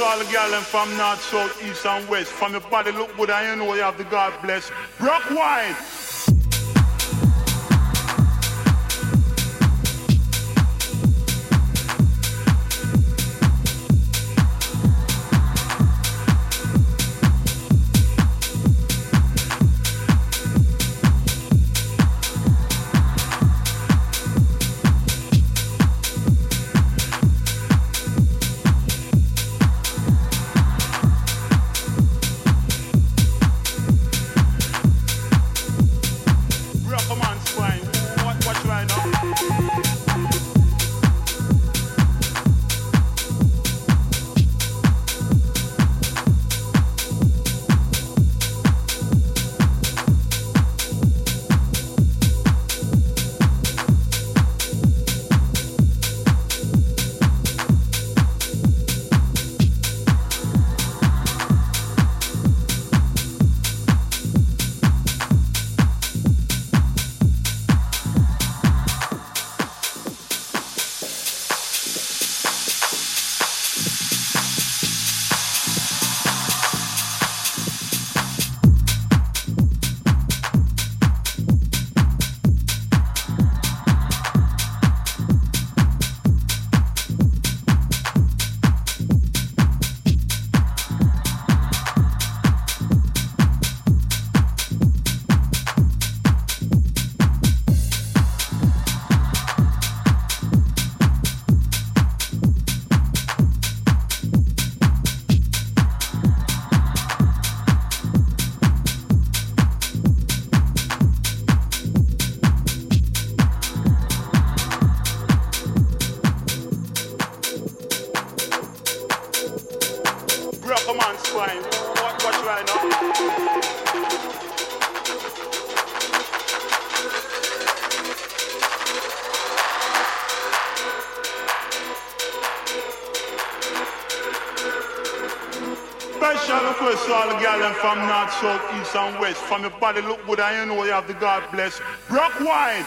to all the girls from north, south, east, and west. From the body look good, and you know you have the God bless. Brock wine. South, east, and west. From the body look good, you know you have the God bless. Brock wine.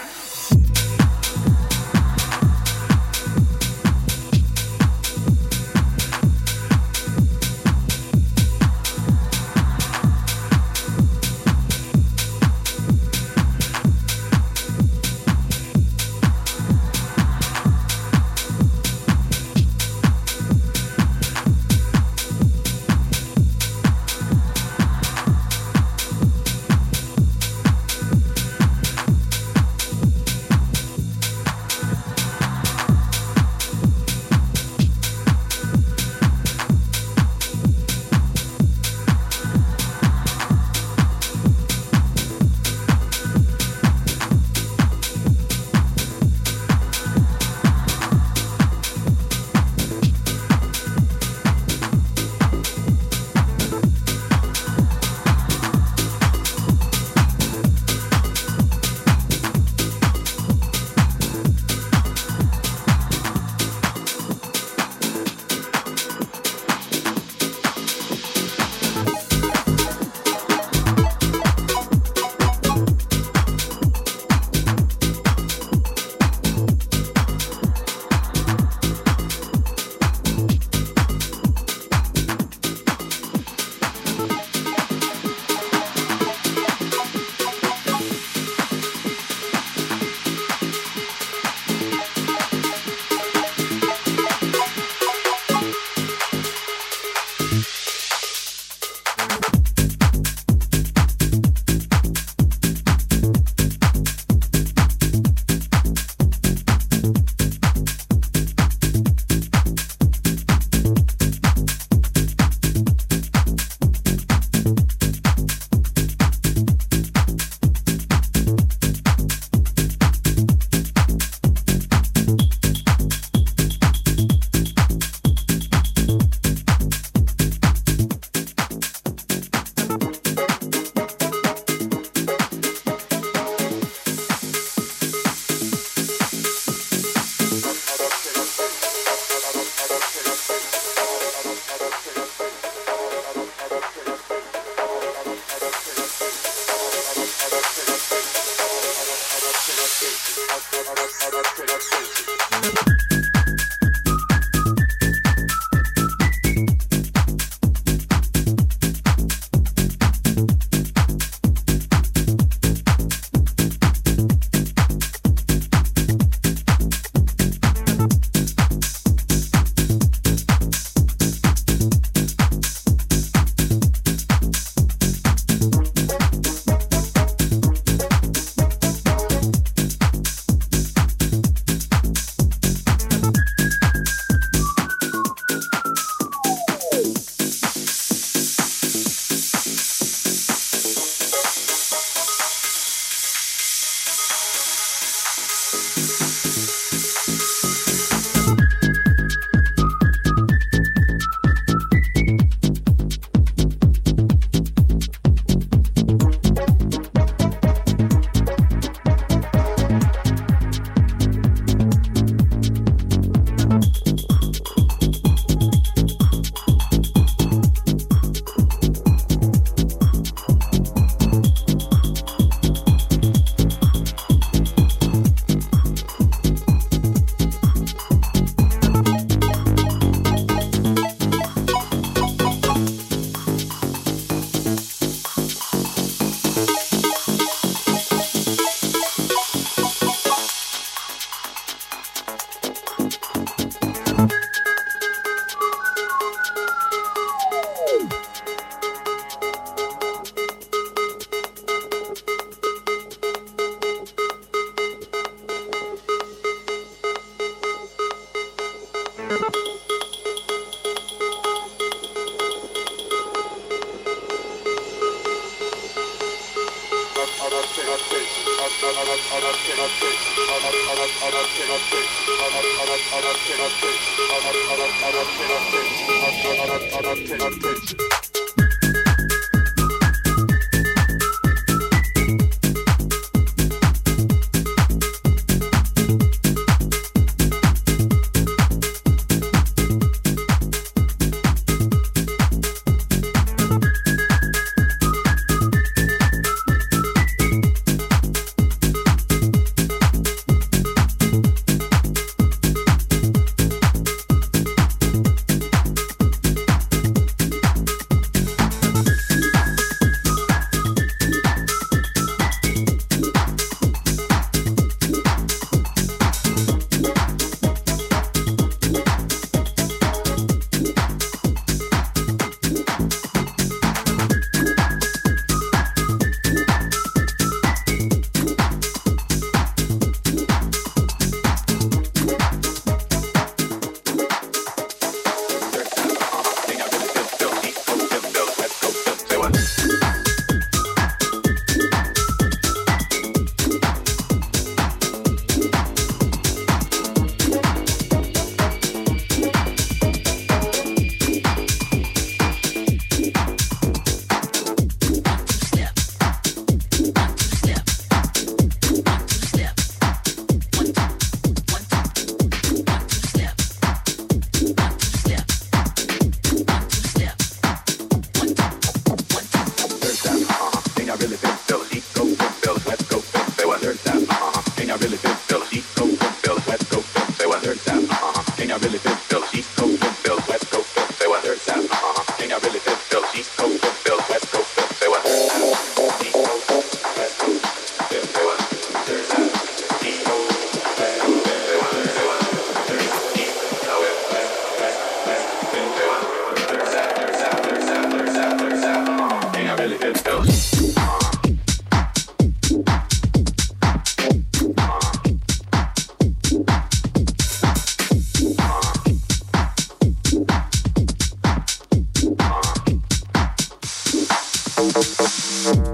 ¡Gracias!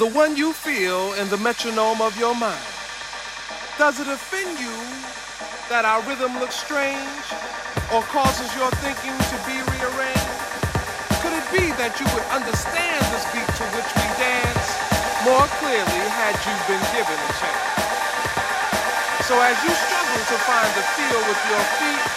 the one you feel in the metronome of your mind? Does it offend you that our rhythm looks strange or causes your thinking to be rearranged? Could it be that you would understand this beat to which we dance more clearly had you been given a chance? So as you struggle to find the feel with your feet,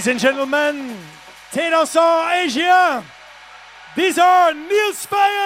Ladies and gentlemen, Ténor Asia, these are Niels Fayen